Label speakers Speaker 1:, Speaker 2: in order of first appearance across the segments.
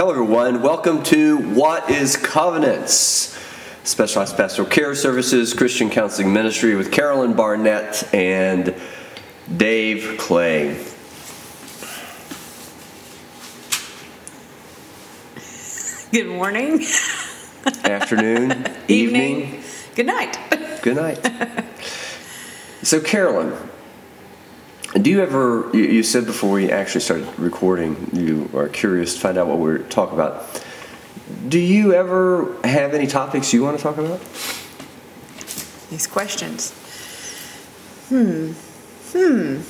Speaker 1: Hello, everyone. Welcome to What is Covenants? Specialized Pastoral Care Services, Christian Counseling Ministry with Carolyn Barnett and Dave Clay.
Speaker 2: Good morning,
Speaker 1: Afternoon,
Speaker 2: evening,
Speaker 1: evening,
Speaker 2: good night.
Speaker 1: good night. So, Carolyn, do you ever, you, you said before we actually started recording, you are curious to find out what we're talking about. Do you ever have any topics you want to talk about?
Speaker 2: These questions. Hmm. Hmm.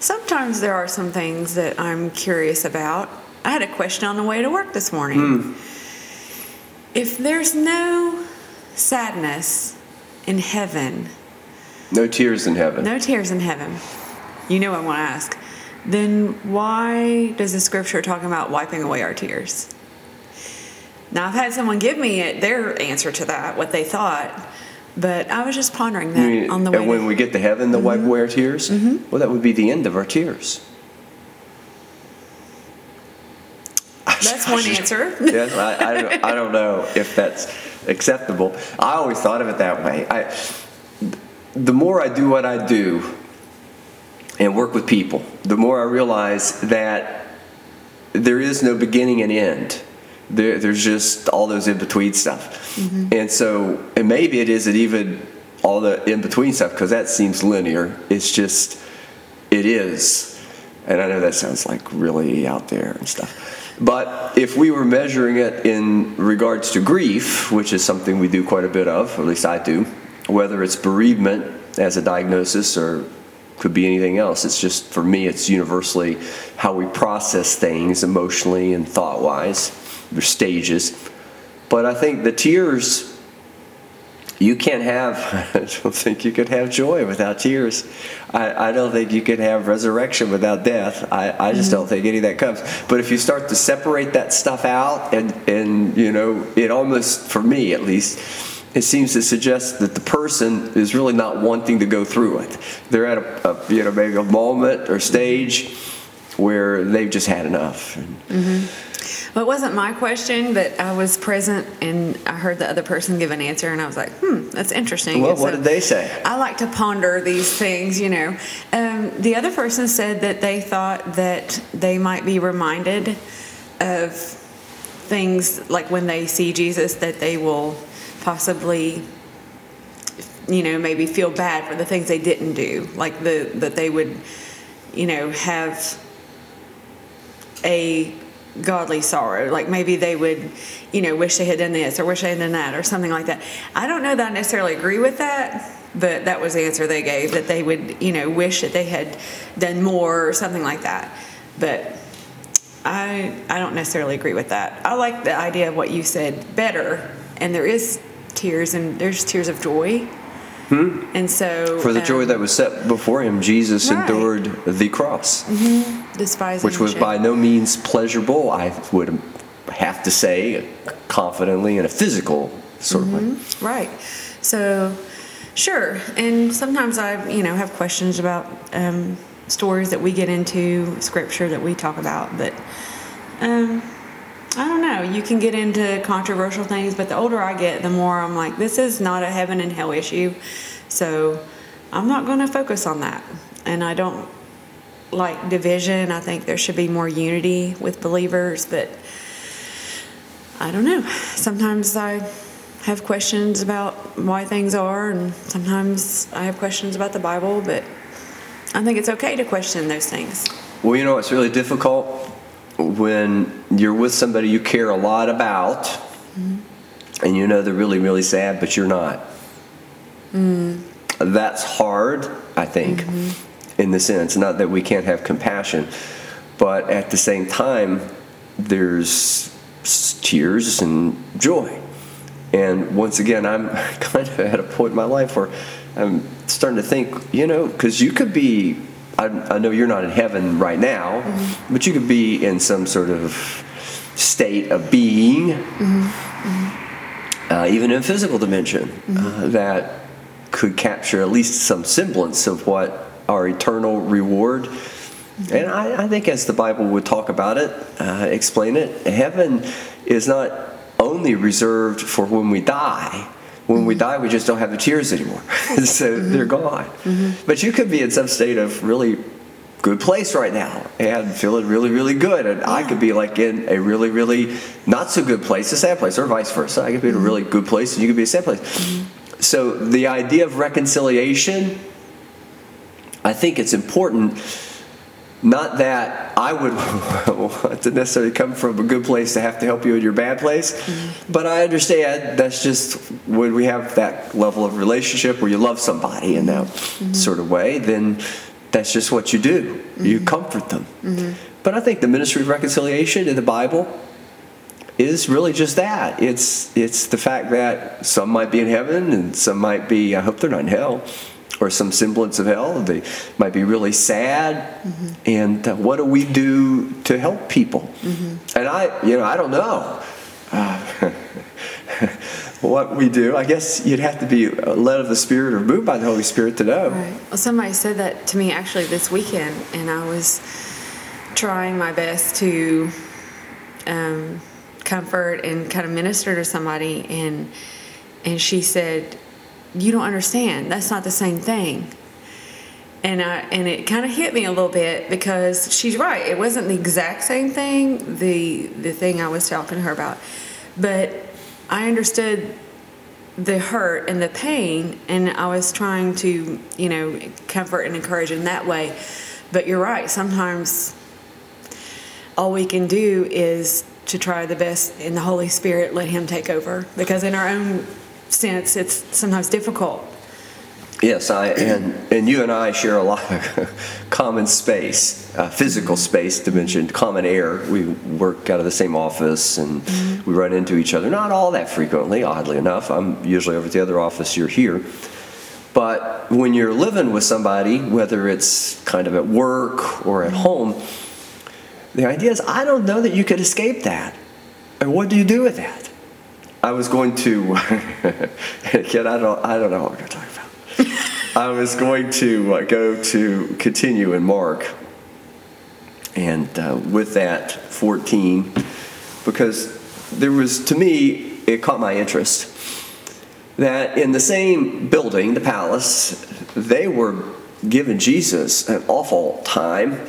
Speaker 2: Sometimes there are some things that I'm curious about. I had a question on the way to work this morning. If there's no sadness in heaven,
Speaker 1: No tears in heaven.
Speaker 2: no tears in heaven, you know I want to ask, then why does the scripture talk about wiping away our tears? Now, I've had someone give me it, their answer to that, what they thought, but I was just pondering that
Speaker 1: mean,
Speaker 2: on the way.
Speaker 1: and when
Speaker 2: to-
Speaker 1: we get to heaven, they'll wipe mm-hmm. away our tears? Mm-hmm. Well, that would be the end of our tears.
Speaker 2: That's one answer.
Speaker 1: yes, I, I, don't, I don't know if that's acceptable. I always thought of it that way. I, the more I do what I do and work with people, the more I realize that there is no beginning and end. There, there's just all those in between stuff. Mm-hmm. And so, and maybe it isn't even all the in between stuff because that seems linear. It's just, it is. And I know that sounds like really out there and stuff. But if we were measuring it in regards to grief, which is something we do quite a bit of, or at least I do, whether it's bereavement as a diagnosis or could be anything else, it's just for me, it's universally how we process things emotionally and thought wise. There's stages. But I think the tears you can't have i don't think you could have joy without tears i, I don't think you could have resurrection without death i, I just don't mm-hmm. think any of that comes but if you start to separate that stuff out and and you know it almost for me at least it seems to suggest that the person is really not wanting to go through it they're at a, a you know maybe a moment or stage where they've just had enough Mm-hmm.
Speaker 2: Well, it wasn't my question, but I was present and I heard the other person give an answer, and I was like, hmm, that's interesting.
Speaker 1: well
Speaker 2: And
Speaker 1: what did they say
Speaker 2: I like to ponder these things, you know. Um, the other person said that they thought that they might be reminded of things like when they see Jesus, that they will possibly, you know, maybe feel bad for the things they didn't do, like the that they would, you know, have a godly sorrow. Like maybe they would, you know, wish they had done this or wish they had done that or something like that. I don't know that I necessarily agree with that, but that was the answer they gave that they would, you know, wish that they had done more or something like that. But I I don't necessarily agree with that. I like the idea of what you said better, and there is tears and there's tears of joy. And so
Speaker 1: Hmm? for the
Speaker 2: um,
Speaker 1: joy that was set before him jesus
Speaker 2: Right.
Speaker 1: endured the cross
Speaker 2: despising
Speaker 1: which was
Speaker 2: shame.
Speaker 1: by no means pleasurable, I would have to say confidently in a physical sort of way.
Speaker 2: Mm-hmm. Right. So, sure. And sometimes I, you know, have questions about um, stories that we get into, scripture that we talk about, but um, I don't know. You can get into controversial things, but the older I get, the more I'm like, this is not a heaven and hell issue. So, I'm not going to focus on that. And I don't like division. I think there should be more unity with believers, but I don't know. Sometimes I have questions about why things are, and sometimes I have questions about the Bible, but I think it's okay to question those things.
Speaker 1: Well, you know, it's really difficult when you're with somebody you care a lot about and you know they're really, really sad, but you're not. Mm. That's hard, I think, mm-hmm. in the sense. Not that we can't have compassion, but at the same time, there's tears and joy. And once again, I'm kind of at a point in my life where I'm starting to think, you know, because you could be, I, I know you're not in heaven right now, but you could be in some sort of state of being, uh, even in physical dimension, uh, that could capture at least some semblance of what our eternal reward And I, I think as the Bible would talk about it, uh, explain it, heaven is not only reserved for when we die. When we die, we just don't have the tears anymore. so mm-hmm. they're gone. Mm-hmm. But you could be in some state of really good place right now and feeling really, really good. And I could be like in a really, really not so good place, a sad place, or vice versa. I could be in a mm-hmm. really good place and you could be a sad place. So the idea of reconciliation, I think it's important. Not that I would want to necessarily come from a good place to have to help you in your bad place, mm-hmm. but I understand that's just when we have that level of relationship where you love somebody in that mm-hmm. sort of way, then that's just what you do. You mm-hmm. comfort them. But I think the ministry of reconciliation in the Bible is really just that. It's it's the fact that some might be in heaven and some might be. I hope they're not in hell, or some semblance of hell. They might be really sad. And uh, what do we do to help people? And I, you know, I don't know. Uh, what we do, I guess you'd have to be led of the Spirit or moved by the Holy Spirit to know.
Speaker 2: Right. Well, somebody said that to me actually this weekend, and I was trying my best to um, comfort and kind of minister to somebody, and and she said, "You don't understand. That's not the same thing." And I and it kind of hit me a little bit because she's right. It wasn't the exact same thing. The the thing I was talking to her about, but I understood the hurt and the pain and i was trying to you know comfort and encourage in that way but you're right sometimes all we can do is to try the best in the holy spirit let him take over because in our own sense it's sometimes difficult
Speaker 1: Yes, I and and you and I share a lot of common space, uh, physical space dimension, common air. We work out of the same office and we run into each other. Not all that frequently, oddly enough. I'm usually over at the other office. You're here. But when you're living with somebody, whether it's kind of at work or at home, the idea is I don't know that you could escape that. And what do you do with that? I was going to again. I don't. I don't know what we're going to talk about. I was going to uh, go to continue in Mark, and uh, with that 14, because there was to me it caught my interest that in the same building, the palace, they were giving Jesus an awful time,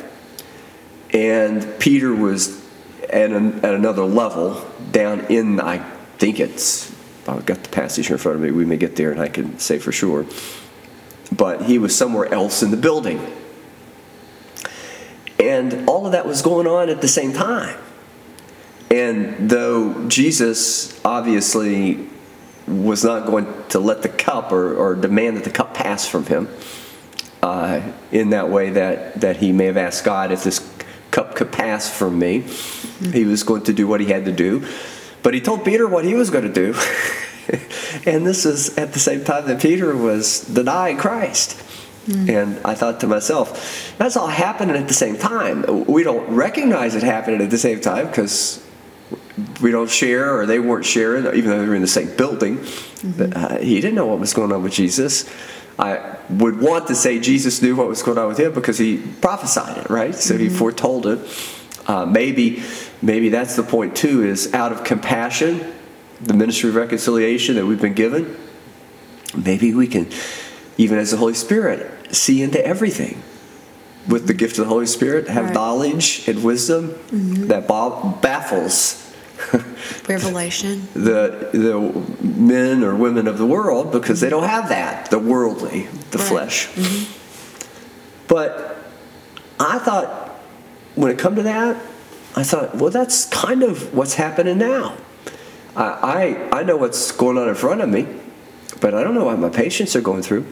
Speaker 1: and Peter was at, an, at another level down in I think it's I've got the passage in front of me. We may get there, and I can say for sure but he was somewhere else in the building. And all of that was going on at the same time. And though Jesus obviously was not going to let the cup or, or demand that the cup pass from him uh, in that way that, that he may have asked God if this cup could pass from me, he was going to do what he had to do. But he told Peter what he was going to do. and this is at the same time that Peter was denying Christ. And I thought to myself, that's all happening at the same time. We don't recognize it happening at the same time because we don't share or they weren't sharing, even though they were in the same building. But, uh, he didn't know what was going on with Jesus. I would want to say Jesus knew what was going on with him because he prophesied it, right? So he foretold it. Uh, maybe, maybe that's the point too. Is out of compassion, the ministry of reconciliation that we've been given. Maybe we can, even as the Holy Spirit, see into everything with the gift of the Holy Spirit, have
Speaker 2: Right.
Speaker 1: knowledge and wisdom mm-hmm. that ba- baffles
Speaker 2: revelation
Speaker 1: the the men or women of the world because they don't have that the worldly the
Speaker 2: Right.
Speaker 1: flesh mm-hmm. but i thought when it come to that i thought well that's kind of what's happening now i i, I know what's going on in front of me but i don't know what my patients are going through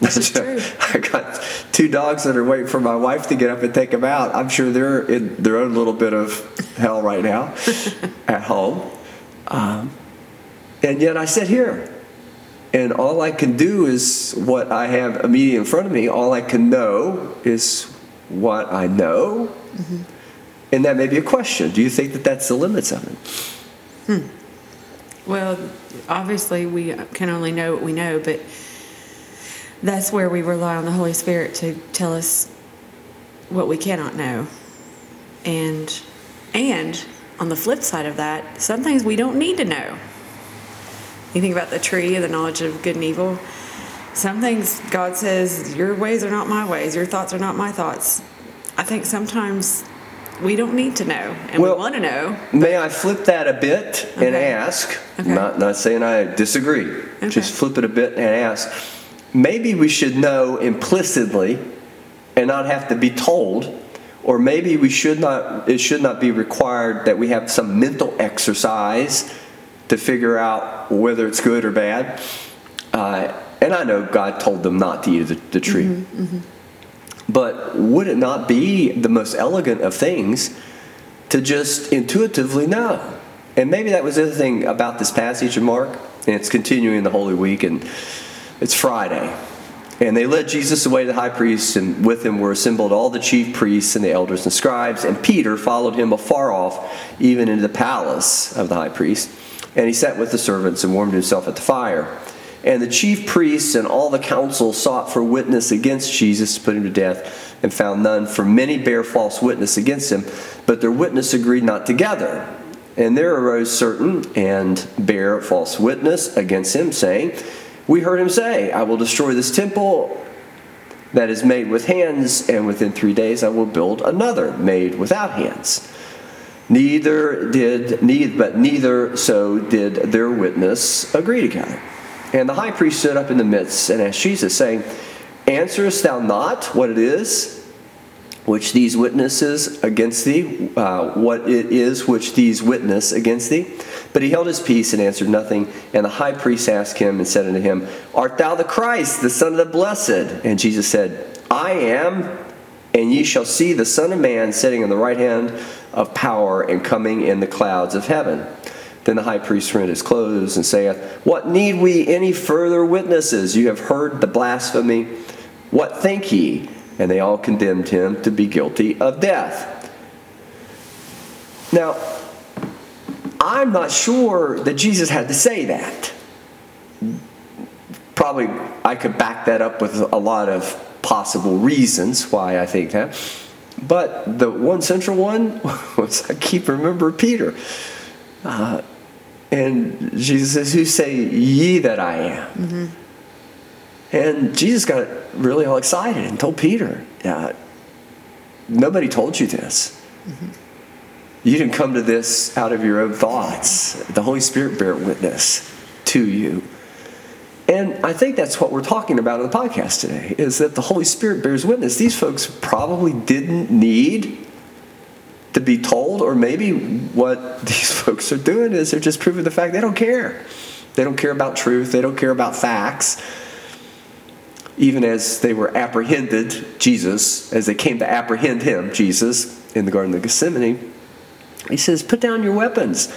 Speaker 2: This is true.
Speaker 1: I got two dogs that are waiting for my wife to get up and take them out. I'm sure they're in their own little bit of hell right now at home. Um, and yet I sit here, and all I can do is what I have immediately in front of me. All I can know is what I know. And that may be a question. Do you think that that's the limits of it? Hmm.
Speaker 2: Well, obviously, we can only know what we know, but that's where we rely on the Holy Spirit to tell us what we cannot know. And and on the flip side of that, some things we don't need to know. You think about the tree of the knowledge of good and evil. Some things God says, Your ways are not my ways, your thoughts are not my thoughts. I think sometimes we don't need to know, and
Speaker 1: Well,
Speaker 2: we want to know.
Speaker 1: May I flip that a bit and ask?
Speaker 2: Okay.
Speaker 1: Not, not saying I disagree.
Speaker 2: Okay.
Speaker 1: Just flip it a bit and ask. Maybe we should know implicitly and not have to be told, or maybe we should not. It should not be required that we have some mental exercise to figure out whether it's good or bad. Uh, and I know God told them not to eat the, the tree.
Speaker 2: Mm-hmm,
Speaker 1: But would it not be the most elegant of things to just intuitively know? And maybe that was the other thing about this passage of Mark, and it's continuing the Holy Week, and it's Friday. And they led Jesus away to the high priest, and with him were assembled all the chief priests and the elders and scribes. And Peter followed him afar off, even into the palace of the high priest. And he sat with the servants and warmed himself at the fire. And the chief priests and all the council sought for witness against Jesus to put him to death, and found none, for many bare false witness against him. But their witness agreed not together. And there arose certain and bare false witness against him, saying, We heard him say, I will destroy this temple that is made with hands, and within three days I will build another made without hands. Neither did, but neither so did their witness agree together. And the high priest stood up in the midst and asked Jesus, saying, Answerest thou not what it is which these witnesses against thee, uh, what it is which these witness against thee? But he held his peace and answered nothing. And the high priest asked him and said unto him, Art thou the Christ, the Son of the Blessed? And Jesus said, I am, and ye shall see the Son of Man sitting on the right hand of power and coming in the clouds of heaven. Then the high priest rent his clothes and saith, What need we any further witnesses? You have heard the blasphemy. What think ye? And they all condemned him to be guilty of death. Now, I'm not sure that Jesus had to say that. Probably I could back that up with a lot of possible reasons why I think that. But the one central one was I keep remember Peter. Uh, and Jesus says, Who say ye that I am? And Jesus got really all excited and told Peter, uh, Nobody told you this. You didn't come to this out of your own thoughts. The Holy Spirit bear witness to you. And I think that's what we're talking about in the podcast today is that the Holy Spirit bears witness. These folks probably didn't need to be told, or maybe what these folks are doing is they're just proving the fact they don't care. They don't care about truth, they don't care about facts. Even as they were apprehended, Jesus, as they came to apprehend him, Jesus, in the Garden of Gethsemane, he says, Put down your weapons.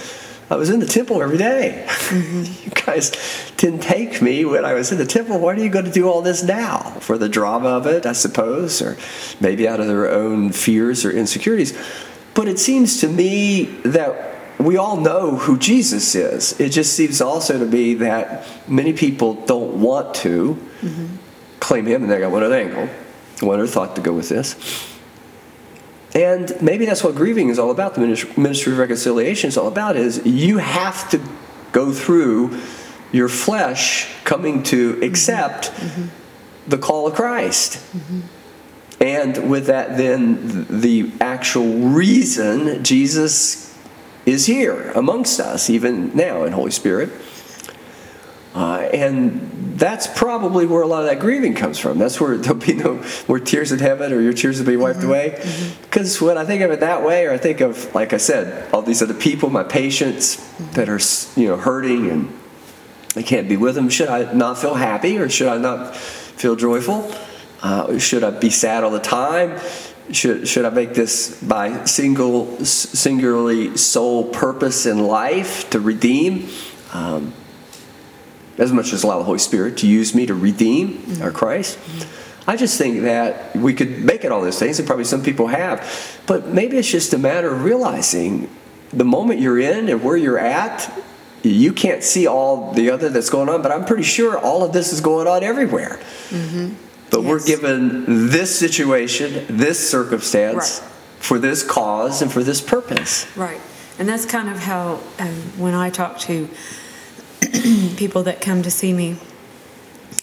Speaker 1: I was in the temple every day. you guys didn't take me when I was in the temple. Why are you going to do all this now? For the drama of it, I suppose, or maybe out of their own fears or insecurities. But it seems to me that we all know who Jesus is. It just seems also to be that many people don't want to mm-hmm. claim him, and they got one other angle, one other thought to go with this. And maybe that's what grieving is all about. The ministry ministry of reconciliation is all about. Is you have to go through your flesh coming to accept mm-hmm. the call of Christ. Mm-hmm. And with that, then the actual reason Jesus is here amongst us, even now in Holy Spirit. Uh, and that's probably where a lot of that grieving comes from. That's where there'll be no more tears in heaven or your tears will be wiped away. Because when I think of it that way, or I think of, like I said, all these other people, my patients that are you know hurting and I can't be with them, should I not feel happy or should I not feel joyful? Uh, should I be sad all the time? Should, should I make this my single, singularly sole purpose in life to redeem? Um, as much as allow the Holy Spirit to use me to redeem our Christ. I just think that we could make it all those things, and probably some people have, but maybe it's just a matter of realizing the moment you're in and where you're at, you can't see all the other that's going on, but I'm pretty sure all of this is going on everywhere. The But we're given this situation, this circumstance,
Speaker 2: Right.
Speaker 1: for this cause and for this purpose.
Speaker 2: Right. And that's kind of how, um, when I talk to people that come to see me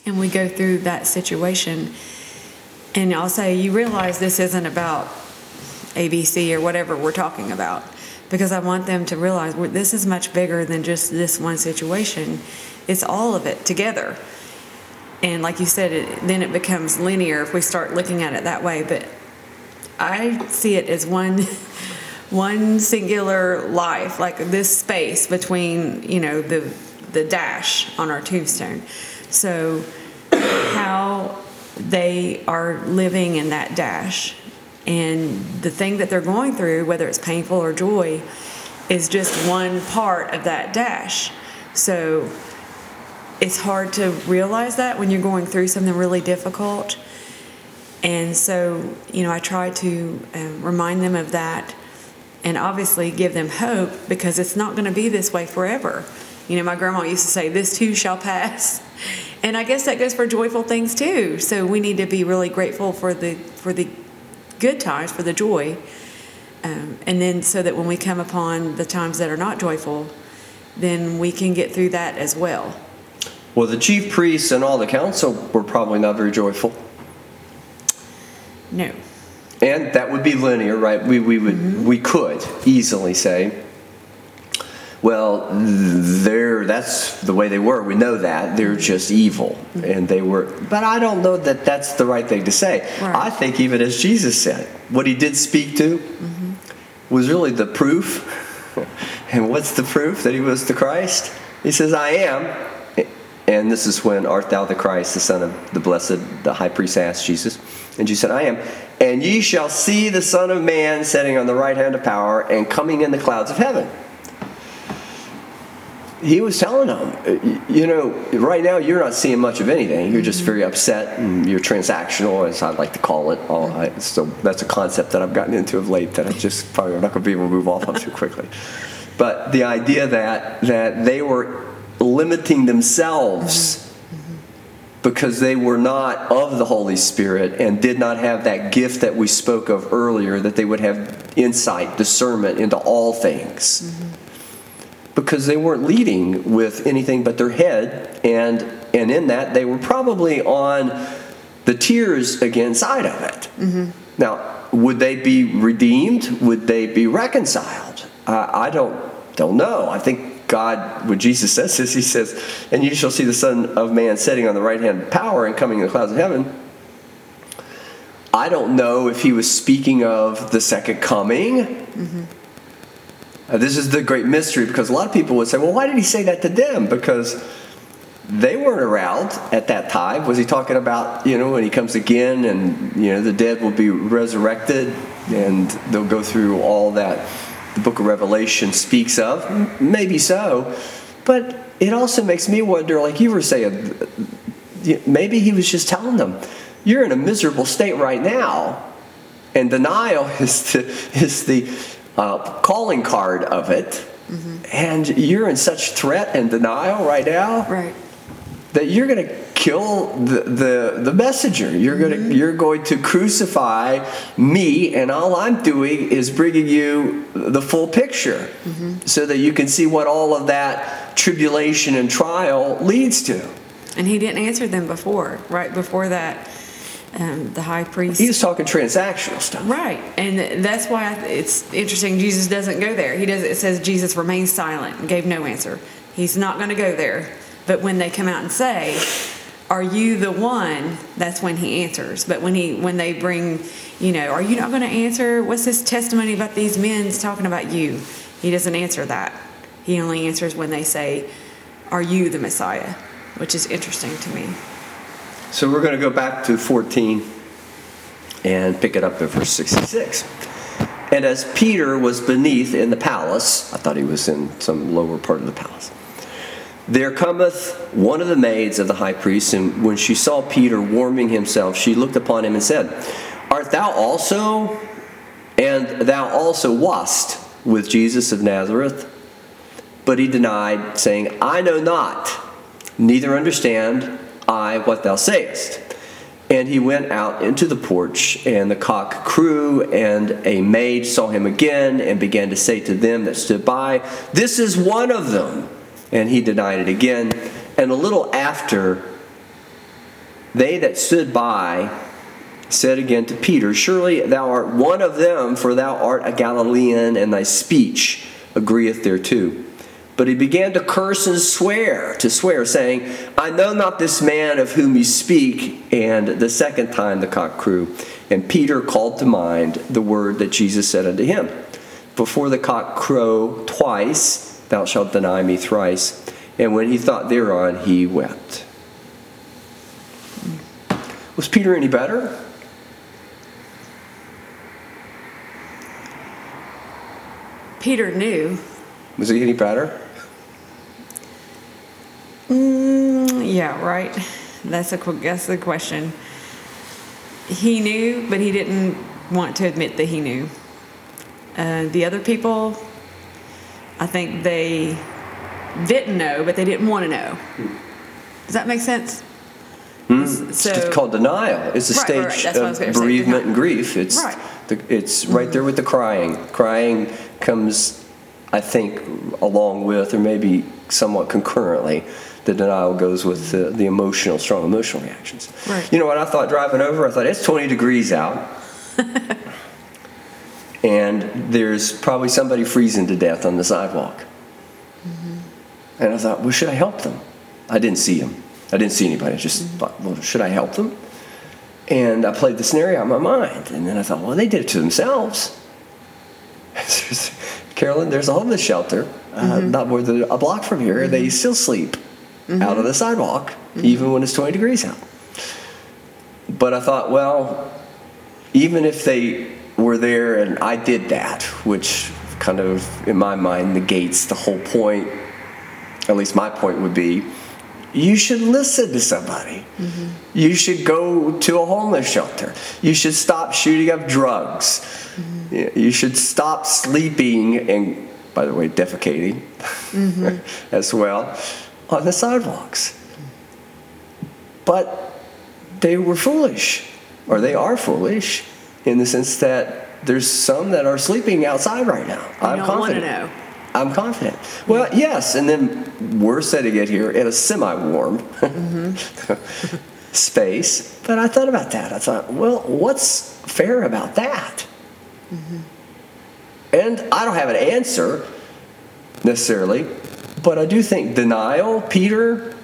Speaker 2: and we go through that situation, and I'll say, You realize this isn't about ABC or whatever we're talking about. Because I want them to realize we're- this is much bigger than just this one situation. It's all of it together. And like you said, it, then it becomes linear if we start looking at it that way. But I see it as one one singular life, like this space between, you know, the the dash on our tombstone. So how they are living in that dash and the thing that they're going through, whether it's painful or joy, is just one part of that dash. So it's hard to realize that when you're going through something really difficult. And so, you know, I try to um, remind them of that and obviously give them hope because it's not going to be this way forever. You know, my grandma used to say, This too shall pass. And I guess that goes for joyful things too. So we need to be really grateful for the for the good times, for the joy. Um, and then so that when we come upon the times that are not joyful, then we can get through that as well.
Speaker 1: Well, the chief priests and all the council were probably not very joyful.
Speaker 2: No.
Speaker 1: And that would be linear, right? We, we would mm-hmm. we could easily say, well, they're that's the way they were. We know that they're just evil, mm-hmm. and they were. But I don't know that that's the right thing to say.
Speaker 2: Right.
Speaker 1: I think even as Jesus said, what he did speak to mm-hmm. was really the proof. and what's the proof that he was the Christ? He says, "I am." And this is when art thou the Christ, the Son of the Blessed, the high priest asked Jesus. And Jesus said, I am. And ye shall see the Son of Man sitting on the right hand of power and coming in the clouds of heaven. He was telling them, you know, right now you're not seeing much of anything. You're just very upset and you're transactional, as I like to call it. All I, so that's a concept that I've gotten into of late that I just probably not going to be able to move off of too quickly. But the idea that that they were limiting themselves because they were not of the Holy Spirit and did not have that gift that we spoke of earlier, that they would have insight, discernment into all things. Because they weren't leading with anything but their head, and, and in that, they were probably on the tears again side of it. Now, would they be redeemed? Would they be reconciled? I I don't don't know. I think God, when Jesus says this, He says, "And you shall see the Son of Man sitting on the right hand of power and coming in the clouds of heaven." I don't know if He was speaking of the second coming. Uh, this is the great mystery because a lot of people would say, "Well, why did He say that to them?" Because they weren't around at that time. Was he talking about, you know, when he comes again and, you know, the dead will be resurrected and they'll go through all that the book of Revelation speaks of? Maybe so. But it also makes me wonder, like you were saying, maybe he was just telling them, you're in a miserable state right now. And denial is the, is the uh, calling card of it. And you're in such threat and denial right now
Speaker 2: Right.
Speaker 1: that you're going to kill the, the, the messenger. You're going to you're going to crucify me, and all I'm doing is bringing you the full picture, so that you can see what all of that tribulation and trial leads to.
Speaker 2: And he didn't answer them before, right before that, um, the high priest.
Speaker 1: He was talking transactional stuff.
Speaker 2: Right, and that's why I- it's interesting. Jesus doesn't go there. He does. It says Jesus remained silent and gave no answer. He's not going to go there. But when they come out and say, "Are you the one?" That's when he answers. But when he when they bring, you know, "Are you not going to answer?" What's this testimony about these men talking about you? He doesn't answer that. He only answers when they say, "Are you the Messiah?" Which is interesting to me.
Speaker 1: So we're going to go back to 14 and pick it up at verse 66. And as Peter was beneath in the palace, I thought he was in some lower part of the palace, there cometh one of the maids of the high priest, and when she saw Peter warming himself, she looked upon him and said, Art thou also, and thou also wast with Jesus of Nazareth? But he denied, saying, I know not, neither understand I what thou sayest. And he went out into the porch, and the cock crew, and a maid saw him again and began to say to them that stood by, This is one of them. And he denied it again. And a little after, they that stood by said again to Peter, Surely thou art one of them, for thou art a Galilean, and thy speech agreeth thereto. But he began to curse and swear, to swear, saying, I know not this man of whom you speak. And the second time the cock crew. And Peter called to mind the word that Jesus said unto him Before the cock crow twice, thou shalt deny me thrice. And when he thought thereon, he wept. Was Peter any better?
Speaker 2: Peter knew.
Speaker 1: Was he any better?
Speaker 2: Mm, yeah, right. That's a that's the question. He knew, but he didn't want to admit that he knew. Uh, the other people, I think they didn't know, but they didn't want to know. Hmm. Does that make sense? Hmm.
Speaker 1: It's just called denial. It's a
Speaker 2: Right, right, right.
Speaker 1: stage
Speaker 2: I was
Speaker 1: of bereavement and grief. It's
Speaker 2: Right.
Speaker 1: the, it's right there with the crying. Crying comes, I think, along with or maybe somewhat concurrently. The denial goes with the, the emotional, strong emotional reactions.
Speaker 2: Right.
Speaker 1: You know what I thought driving over? I thought it's 20 degrees out. and there's probably somebody freezing to death on the sidewalk.
Speaker 2: Mm-hmm.
Speaker 1: And I thought, well, should I help them? I didn't see them. I didn't see anybody. I just thought, well, should I help them? And I played the scenario in my mind. And then I thought, well, they did it to themselves. Carolyn, there's a homeless shelter uh, not more than a block from here. They still sleep out on the sidewalk, even when it's 20 degrees out. But I thought, well, even if they were there and I did that, which kind of, in my mind, negates the whole point, at least my point would be, you should listen to somebody. Mm-hmm. You should go to a homeless shelter. You should stop shooting up drugs. Mm-hmm. You should stop sleeping and, by the way, defecating mm-hmm. as well on the sidewalks. But they were foolish, or they are foolish, in the sense that there's some that are sleeping outside right now. I'm
Speaker 2: don't
Speaker 1: confident.
Speaker 2: know.
Speaker 1: I'm confident. Well, yes, and then we're setting it here in a semi-warm space. But I thought about that. I thought, well, what's fair about that? Mm-hmm. And I don't have an answer necessarily, but I do think denial, Peter,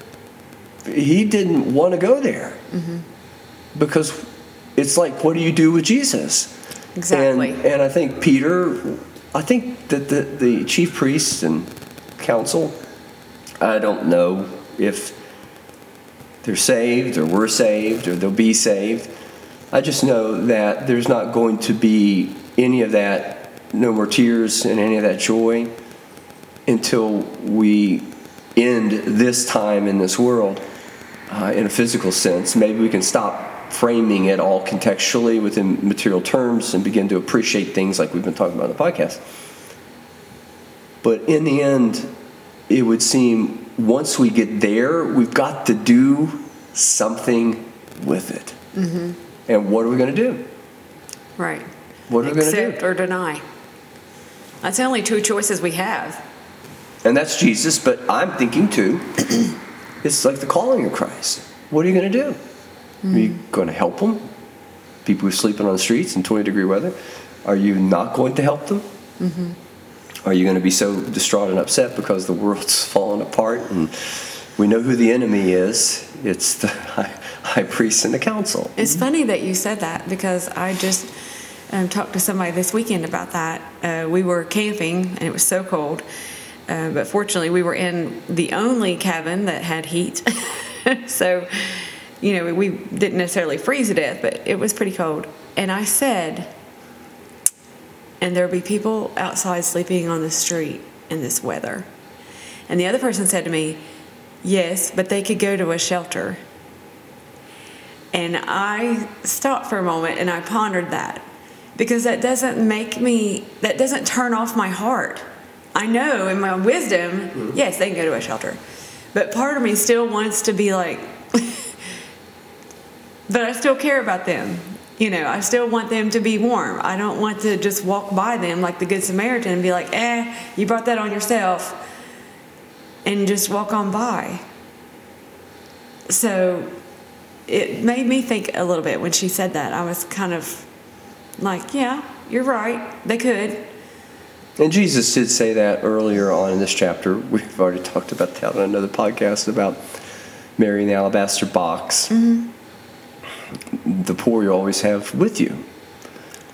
Speaker 1: he didn't want to go there mm-hmm. because it's like, what do you do with Jesus?
Speaker 2: Exactly.
Speaker 1: And, and I think Peter, I think that the, the chief priests and council, I don't know if they're saved or were saved or they'll be saved. I just know that there's not going to be any of that, no more tears and any of that joy until we end this time in this world uh, in a physical sense. Maybe we can stop framing it all contextually within material terms and begin to appreciate things like we've been talking about in the podcast. But in the end, it would seem once we get there, we've got to do something with it. Mm-hmm. And what are we going to do?
Speaker 2: Right.
Speaker 1: What are we gonna do?
Speaker 2: Accept or deny. That's the only two choices we have.
Speaker 1: And that's Jesus, but I'm thinking too, it's like the calling of Christ. What are you going to do? Are you going to help them? People who are sleeping on the streets in 20 degree weather? Are you not going to help them? Are you going to be so distraught and upset because the world's falling apart and we know who the enemy is? It's the high, high priest and the council.
Speaker 2: It's funny that you said that because I just um, talked to somebody this weekend about that. Uh, we were camping and it was so cold, uh, but fortunately we were in the only cabin that had heat. so, you know, we didn't necessarily freeze to death, but it was pretty cold. And I said, and there'll be people outside sleeping on the street in this weather. And the other person said to me, Yes, but they could go to a shelter. And I stopped for a moment and I pondered that because that doesn't make me, that doesn't turn off my heart. I know in my wisdom, mm-hmm. yes, they can go to a shelter. But part of me still wants to be like, but I still care about them. You know, I still want them to be warm. I don't want to just walk by them like the Good Samaritan and be like, eh, you brought that on yourself, and just walk on by. So it made me think a little bit when she said that. I was kind of like, yeah, you're right. They could.
Speaker 1: And Jesus did say that earlier on in this chapter. We've already talked about that on another podcast about Mary in the alabaster box.
Speaker 2: Mm-hmm.
Speaker 1: The poor you always have with you.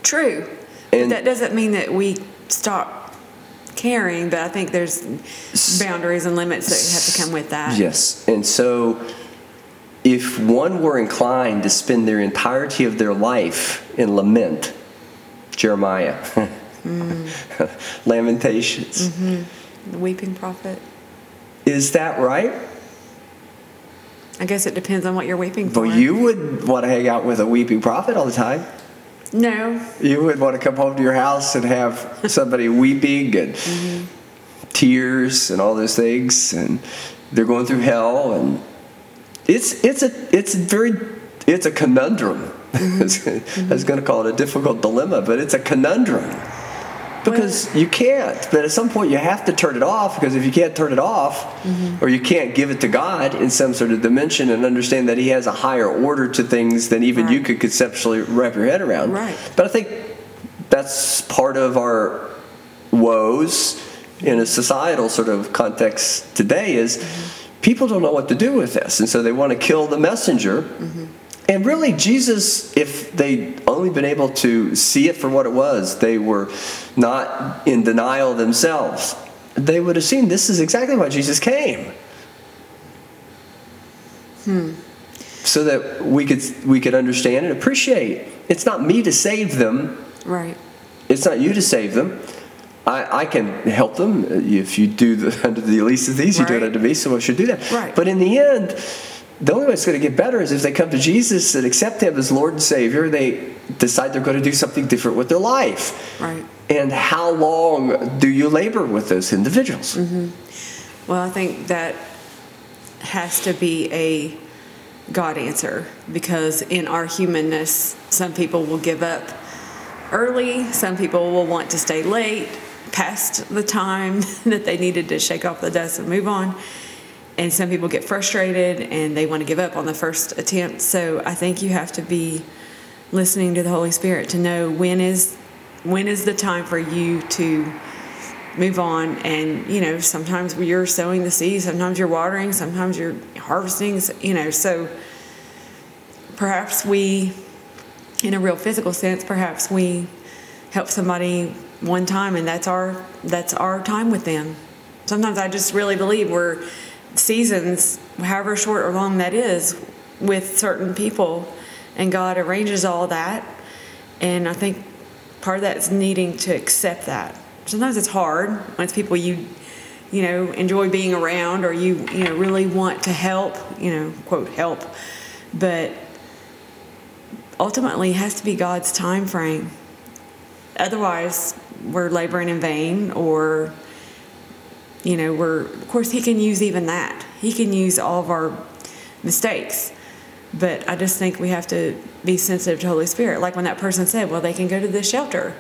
Speaker 2: True. but that doesn't mean that we stop caring, but I think there's boundaries and limits that have to come with that.
Speaker 1: Yes. And so if one were inclined to spend their entirety of their life in lament, Jeremiah, mm. Lamentations, mm-hmm.
Speaker 2: The weeping prophet.
Speaker 1: is that right?
Speaker 2: I guess it depends on what you're weeping for.
Speaker 1: Well, you would want to hang out with a weeping prophet all the time.
Speaker 2: No.
Speaker 1: You would want to come home to your house and have somebody weeping and mm-hmm. tears and all those things, and they're going through hell, and it's it's a it's very it's a conundrum. Mm-hmm. I was going to call it a difficult dilemma, but it's a conundrum because you can't. But at some point, you have to turn it off because if you can't turn it off, mm-hmm. or you can't give it to God in some sort of dimension and understand that He has a higher order to things than even you could conceptually wrap your head around.
Speaker 2: Right.
Speaker 1: But I think that's part of our woes in a societal sort of context today is mm-hmm. people don't know what to do with this and so they want to kill the messenger mm-hmm. And really jesus if they'd only been able to see it for what it was they were not in denial themselves they would have seen this is exactly why jesus came hmm. so that we could we could understand and appreciate it's not me to save them
Speaker 2: Right.
Speaker 1: it's not you to save them. I, I can help them if you do the, under the least of these. You do it
Speaker 2: Right.
Speaker 1: under me, so I should do that.
Speaker 2: Right.
Speaker 1: But in the end, the only way it's going to get better is if they come to Jesus and accept Him as Lord and Savior. They decide they're going to do something different with their life.
Speaker 2: Right.
Speaker 1: And how long do you labor with those individuals? Mm-hmm.
Speaker 2: Well, I think that has to be a God answer because in our humanness, some people will give up early, some people will want to stay late, past the time that they needed to shake off the dust and move on. And some people get frustrated and they want to give up on the first attempt. So I think you have to be listening to the Holy Spirit to know when is when is the time for you to move on and you know sometimes you're sowing the seed sometimes you're watering sometimes you're harvesting you know so perhaps we in a real physical sense perhaps we help somebody one time and that's our that's our time with them sometimes i just really believe we're seasons however short or long that is with certain people and god arranges all that. And i think part of that is needing to accept that. Sometimes it's hard when it's people you you know enjoy being around or you you know really want to help you know quote help. But ultimately it has to be god's time frame otherwise we're laboring in vain or you know we're of course he can use even that. He can use all of our mistakes. But i just think we have to be sensitive to holy spirit. Like when that person said well they can go to this shelter.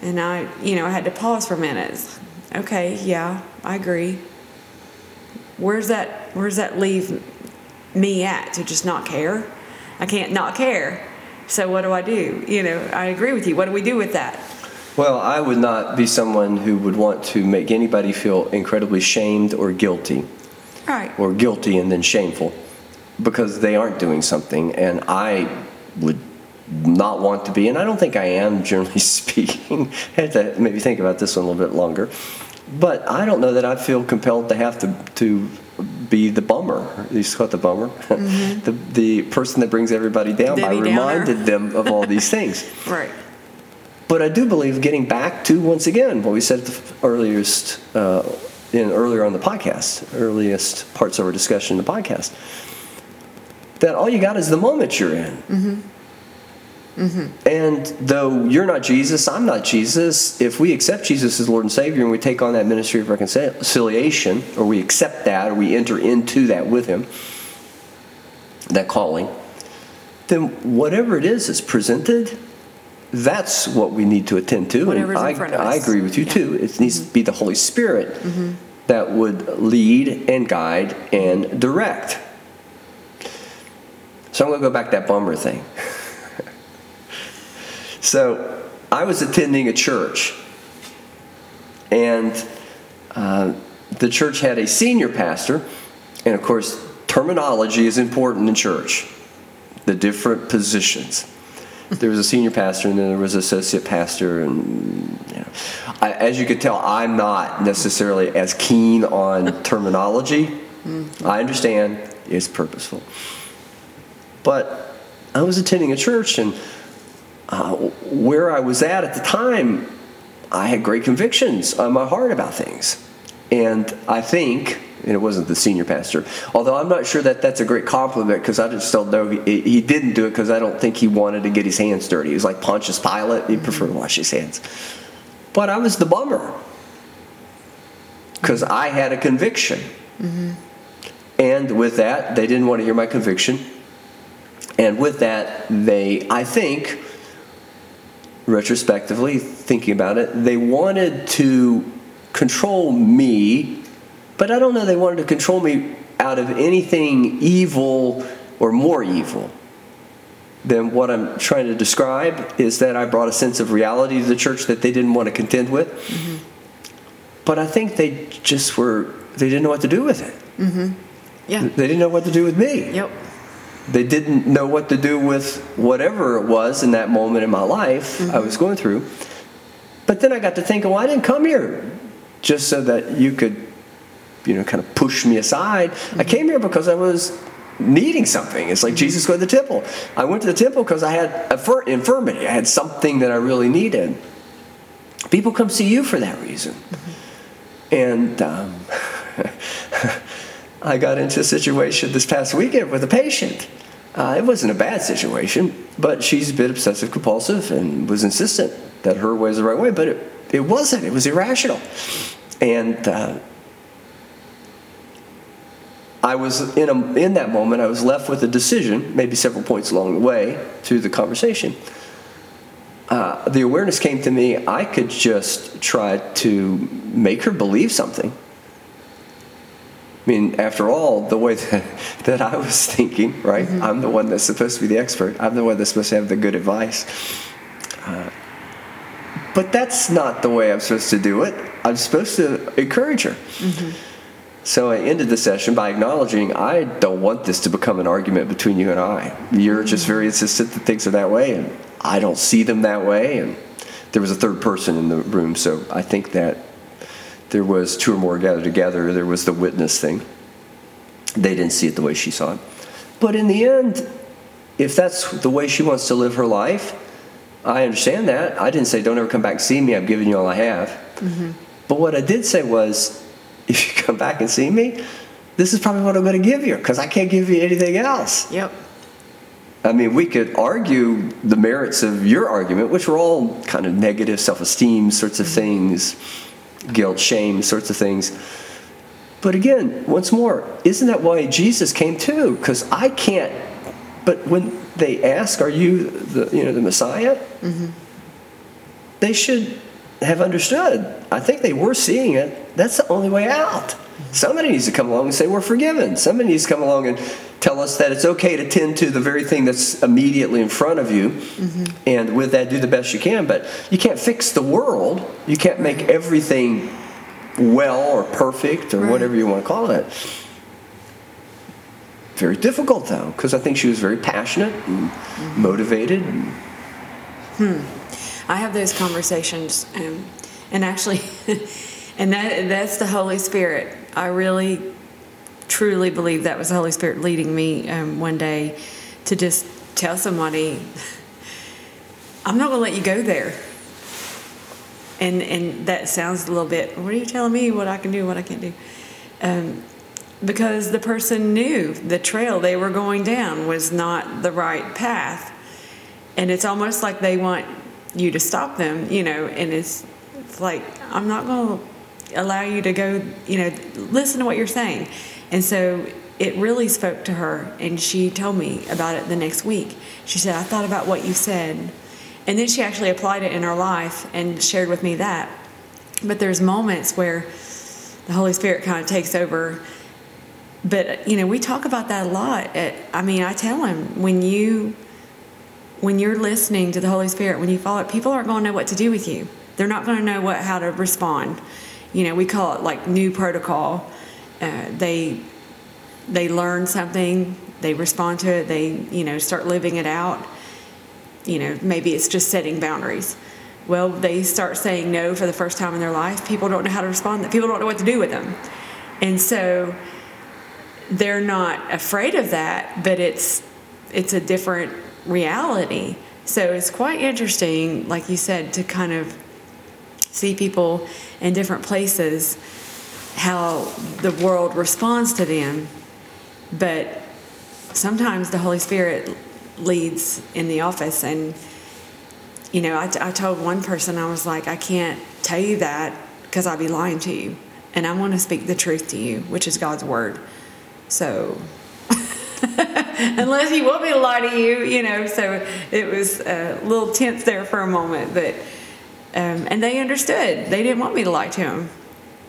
Speaker 2: And i you know i had to pause for minutes. okay yeah i agree. Where's that where's that leave me at to just not care? I can't not care. So what do i do? You know i agree with you. What do we do with that
Speaker 1: Well, I would not be someone who would want to make anybody feel incredibly shamed or guilty.
Speaker 2: right.
Speaker 1: Or guilty and then shameful. Because they aren't doing something and i would not want to be and i don't think i am generally speaking. I had to maybe think about this one a little bit longer. But i don't know that i feel compelled to have to, to be the bummer. You to call it the bummer? Mm-hmm. The, the person that brings everybody down by
Speaker 2: Debbie Downer.
Speaker 1: reminded them of all these things.
Speaker 2: Right
Speaker 1: but I do believe getting back to once again what we said at the earliest uh, in earlier on the podcast, earliest parts of our discussion in the podcast, that all you got is the moment you're in. And though you're not Jesus, I'm not Jesus. If we accept Jesus as Lord and Savior and we take on that ministry of reconciliation, or we accept that, or we enter into that with Him, that calling, then whatever it is that's presented, that's what we need to attend to.
Speaker 2: Whatever's in
Speaker 1: I, I agree with you
Speaker 2: Yeah.
Speaker 1: too. It needs to be the Holy Spirit that would lead and guide and direct. So I'm going to go back to that bummer thing. so I was attending a church, and uh, the church had a senior pastor, and of course, terminology is important in church, the different positions. There was a senior pastor, and then there was an associate pastor, and you know, I, as you could tell, I'm not necessarily as keen on terminology. I understand it's purposeful, but I was attending a church, and uh, where I was at at the time, I had great convictions on my heart about things. And I think, and it wasn't the senior pastor, although I'm not sure that that's a great compliment because I just don't know. He, he didn't do it because I don't think he wanted to get his hands dirty. He was like Pontius Pilate, he preferred to wash his hands. But I was the bummer because I had a conviction. Mm-hmm. And with that, they didn't want to hear my conviction. And with that, they, I think, retrospectively, thinking about it, they wanted to control me, but I don't know they wanted to control me out of anything evil or more evil than what I'm trying to describe is that I brought a sense of reality to the church that they didn't want to contend with. Mm-hmm. But I think they just were, they didn't know what to do with it. Mm-hmm.
Speaker 2: Yeah.
Speaker 1: They didn't know what to do with me.
Speaker 2: Yep.
Speaker 1: They didn't know what to do with whatever it was in that moment in my life I mm-hmm. was going through. But then I got to thinking, well, I didn't come here just so that you could, you know, kind of push me aside. I came here because I was needing something. It's like Jesus going to the temple. I went to the temple because I had a fir- infirmity. I had something that I really needed. People come see you for that reason. And um, I got into a situation this past weekend with a patient. Uh, it wasn't a bad situation, but she's a bit obsessive compulsive and was insistent that her way is the right way, but it, it wasn't. It was irrational. And uh, I was in, a, in that moment, I was left with a decision, maybe several points along the way through the conversation. Uh, the awareness came to me I could just try to make her believe something. I mean, after all, the way that, that I was thinking, right? I'm the one that's supposed to be the expert. I'm the one that's supposed to have the good advice. Uh, but that's not the way I'm supposed to do it. I'm supposed to encourage her. So I ended the session by acknowledging I don't want this to become an argument between you and I. You're just very insistent that things are that way, and I don't see them that way. And there was a third person in the room, so I think that there was two or more gathered together. There was the witness thing. They didn't see it the way she saw it. But in the end, if that's the way she wants to live her life, I understand that. I didn't say, don't ever come back and see me. I've given you all I have. Mm-hmm. But what I did say was, if you come back and see me, this is probably what I'm going to give you because I can't give you anything else.
Speaker 2: Yep.
Speaker 1: I mean, we could argue the merits of your argument, which were all kind of negative self esteem sorts of things, guilt, shame sorts of things. But again, once more, isn't that why Jesus came too? Because I can't. But when they ask, "Are you the you know the Messiah?" Mm-hmm. They should have understood. I think they were seeing it. That's the only way out. Somebody needs to come along and say we're forgiven. Somebody needs to come along and tell us that it's okay to tend to the very thing that's immediately in front of you, mm-hmm. and with that, do the best you can. But you can't fix the world. You can't make everything well or perfect or
Speaker 2: Right.
Speaker 1: whatever you want to call it. Very difficult though, because I think she was very passionate and mm-hmm. motivated. And, hmm.
Speaker 2: I have those conversations, um, and actually, and that that's the Holy Spirit. I really, truly believe that was the Holy Spirit leading me um, one day to just tell somebody, "I'm not going to let you go there." And and that sounds a little bit. What are you telling me? What I can do? What I can't do? Um, because the person knew the trail they were going down was not the right path and it's almost like they want you to stop them, you know, and it's, it's like I'm not going to allow you to go, you know, listen to what you're saying. And so it really spoke to her, and she told me about it the next week. She said, I thought about what you said. And then she actually applied it in her life and shared with me that. But there's moments where the Holy Spirit kind of takes over. But, you know, we talk about that a lot. Uh, I mean, I tell him when you when you're listening to the Holy Spirit, when you follow it, people aren't going to know what to do with you. They're not going to know what how to respond. You know, we call it like new protocol. Uh, they they learn something, they respond to it, they you know start living it out. You know, maybe it's just setting boundaries. Well, they start saying no for the first time in their life. People don't know how to respond. People don't know what to do with them, and so they're not afraid of that. But it's it's a different reality. So it's quite interesting, like you said, to kind of see people in different places, how the world responds to them. But sometimes the Holy Spirit leads in the office. And, you know, I, I told one person, I was like, I can't tell you that because I'd be lying to you. And I want to speak the truth to you, which is God's word. So unless want me to lie to you, you know. So it was a little tense there for a moment, but um, and they understood. They didn't want me to lie to them.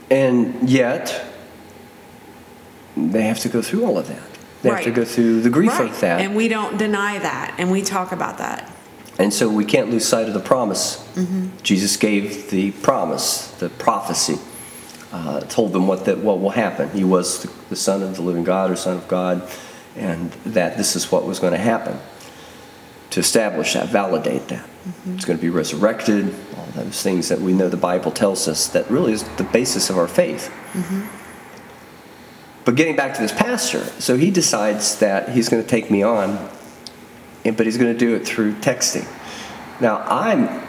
Speaker 1: And yet, they have to go through all of that. They right. have to go through the grief right. of that.
Speaker 2: And we don't deny that, and we talk about that.
Speaker 1: And so we can't lose sight of the promise. Mm-hmm. Jesus gave the promise, the prophecy, uh, told them what that what will happen. He was the, the Son of the living God or Son of God and that this is what was going to happen to establish that, validate that. Mm-hmm. It's going to be resurrected, all those things that we know the Bible tells us that really is the basis of our faith. Mm-hmm. But getting back to this pastor, so he decides that he's going to take me on, but he's going to do it through texting. Now, I'm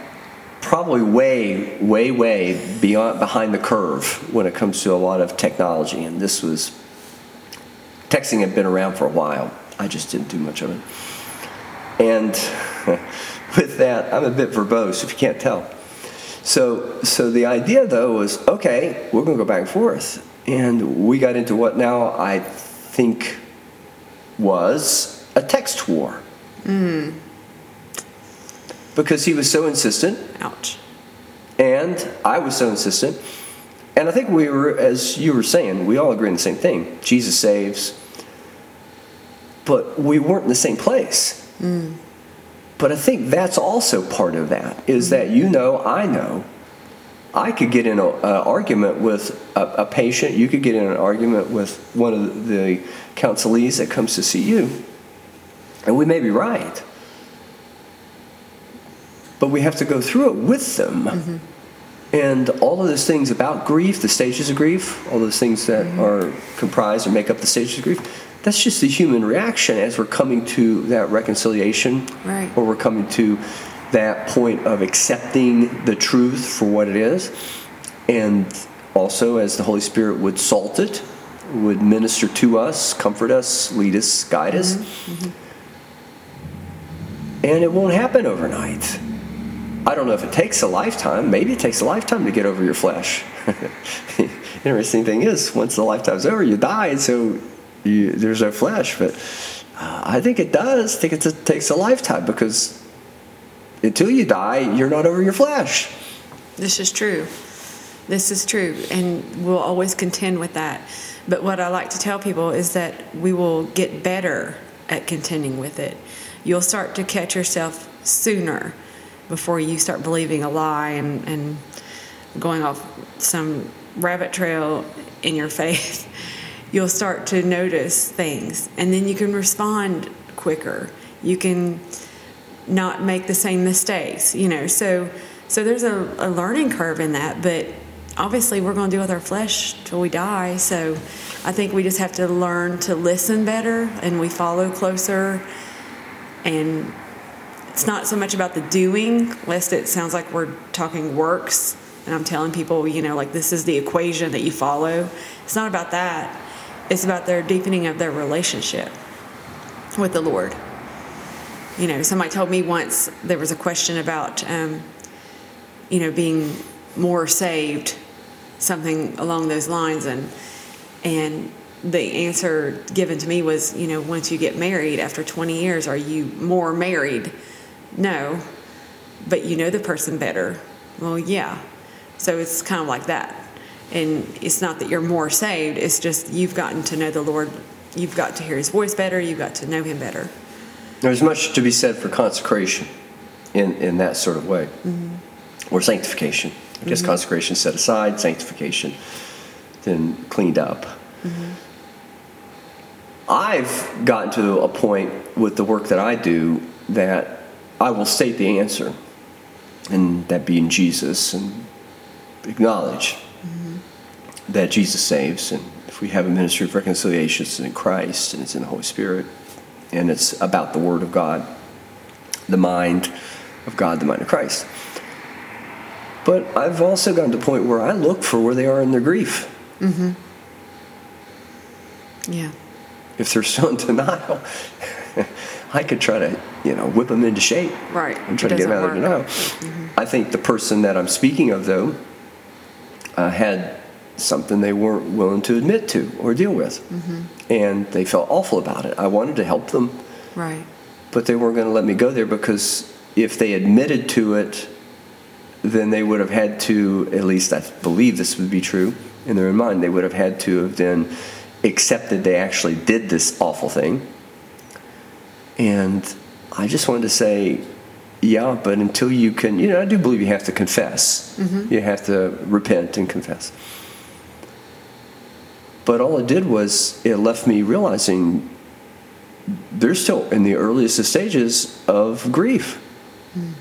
Speaker 1: probably way, way, way beyond behind the curve when it comes to a lot of technology, and this was texting had been around for a while. I just didn't do much of it. And with that, I'm a bit verbose, if you can't tell. So, so the idea though was okay, we're going to go back and forth. And we got into what now I think was a text war. Mm. Because he was so insistent.
Speaker 2: Ouch.
Speaker 1: And I was so insistent. And I think we were, as you were saying, we all agree on the same thing. Jesus saves, but we weren't in the same place. Mm. But I think that's also part of that is that you know, I know. I could get in an argument with a, a, patient, you could get in an argument with one of the counselees that comes to see you, and we may be right. But we have to go through it with them. Mm-hmm. And all of those things about grief, the stages of grief, all those things that mm-hmm. are comprised or make up the stages of grief, that's just the human reaction as we're coming to that reconciliation.
Speaker 2: Right.
Speaker 1: or we're coming to that point of accepting the truth for what it is. And also as the holy spirit would salt it would minister to us comfort us lead us guide us. Mm-hmm. Mm-hmm. and it won't happen overnight. I don't know if it takes a lifetime. Maybe it takes a lifetime to get over your flesh. Interesting thing is once the lifetime's over you die. So you, there's no flesh. But uh, I think it does. I think it takes a lifetime because until you die, you're not over your flesh.
Speaker 2: This is true. This is true, and we'll always contend with that. But what I like to tell people is that we will get better at contending with it. You'll start to catch yourself sooner before you start believing a lie and, and going off some rabbit trail in your faith you'll start to notice things and then you can respond quicker. You can not make the same mistakes you know. So so there's a, a learning curve in that but obviously we're going to deal with our flesh till we die so i think we just have to learn to listen better and we follow closer. And it's not so much about the doing lest it sounds like we're talking works and i'm telling people you know like this is the equation that you follow. It's not about that it's about their deepening of their relationship with the Lord. You know, somebody told me once there was a question about, um, you know, being more saved something along those lines, and and the answer given to me was, you know, once you get married after 20 years, are you more married? No, but you know the person better. Well, yeah. So it's kind of like that. And it's not that you're more saved, it's just you've gotten to know the Lord. You've got to hear his voice better, you've got to know him better.
Speaker 1: There's much to be said for consecration in, in that sort of way, mm-hmm. or sanctification. I guess mm-hmm. consecration set aside, sanctification then cleaned up. Mm-hmm. I've gotten to a point with the work that I do that I will state the answer, and that being Jesus, and acknowledge that Jesus saves, and if we have a ministry of reconciliation, it's in Christ and it's in the Holy Spirit, and it's about the Word of God, the mind of God, the mind of Christ. But I've also gotten to the point where I look for where they are in their grief.
Speaker 2: Yeah.
Speaker 1: If they're still in denial, I could try to, you know, whip them into shape.
Speaker 2: Right.
Speaker 1: And try to get them out
Speaker 2: doesn't
Speaker 1: of
Speaker 2: work.
Speaker 1: denial. I think the person that I'm speaking of, though, uh, had something they weren't willing to admit to or deal with.
Speaker 2: Mm-hmm.
Speaker 1: And they felt awful about it. I wanted to help them,
Speaker 2: Right.
Speaker 1: but they weren't going to let me go there because if they admitted to it, then they would have had to, at least I believe this would be true in their own mind, they would have had to have then accepted they actually did this awful thing. And I just wanted to say, yeah, but until you can, you know, I do believe you have to confess. You have to repent and confess. But all it did was it left me realizing they're still in the earliest stages of grief. Mm-hmm.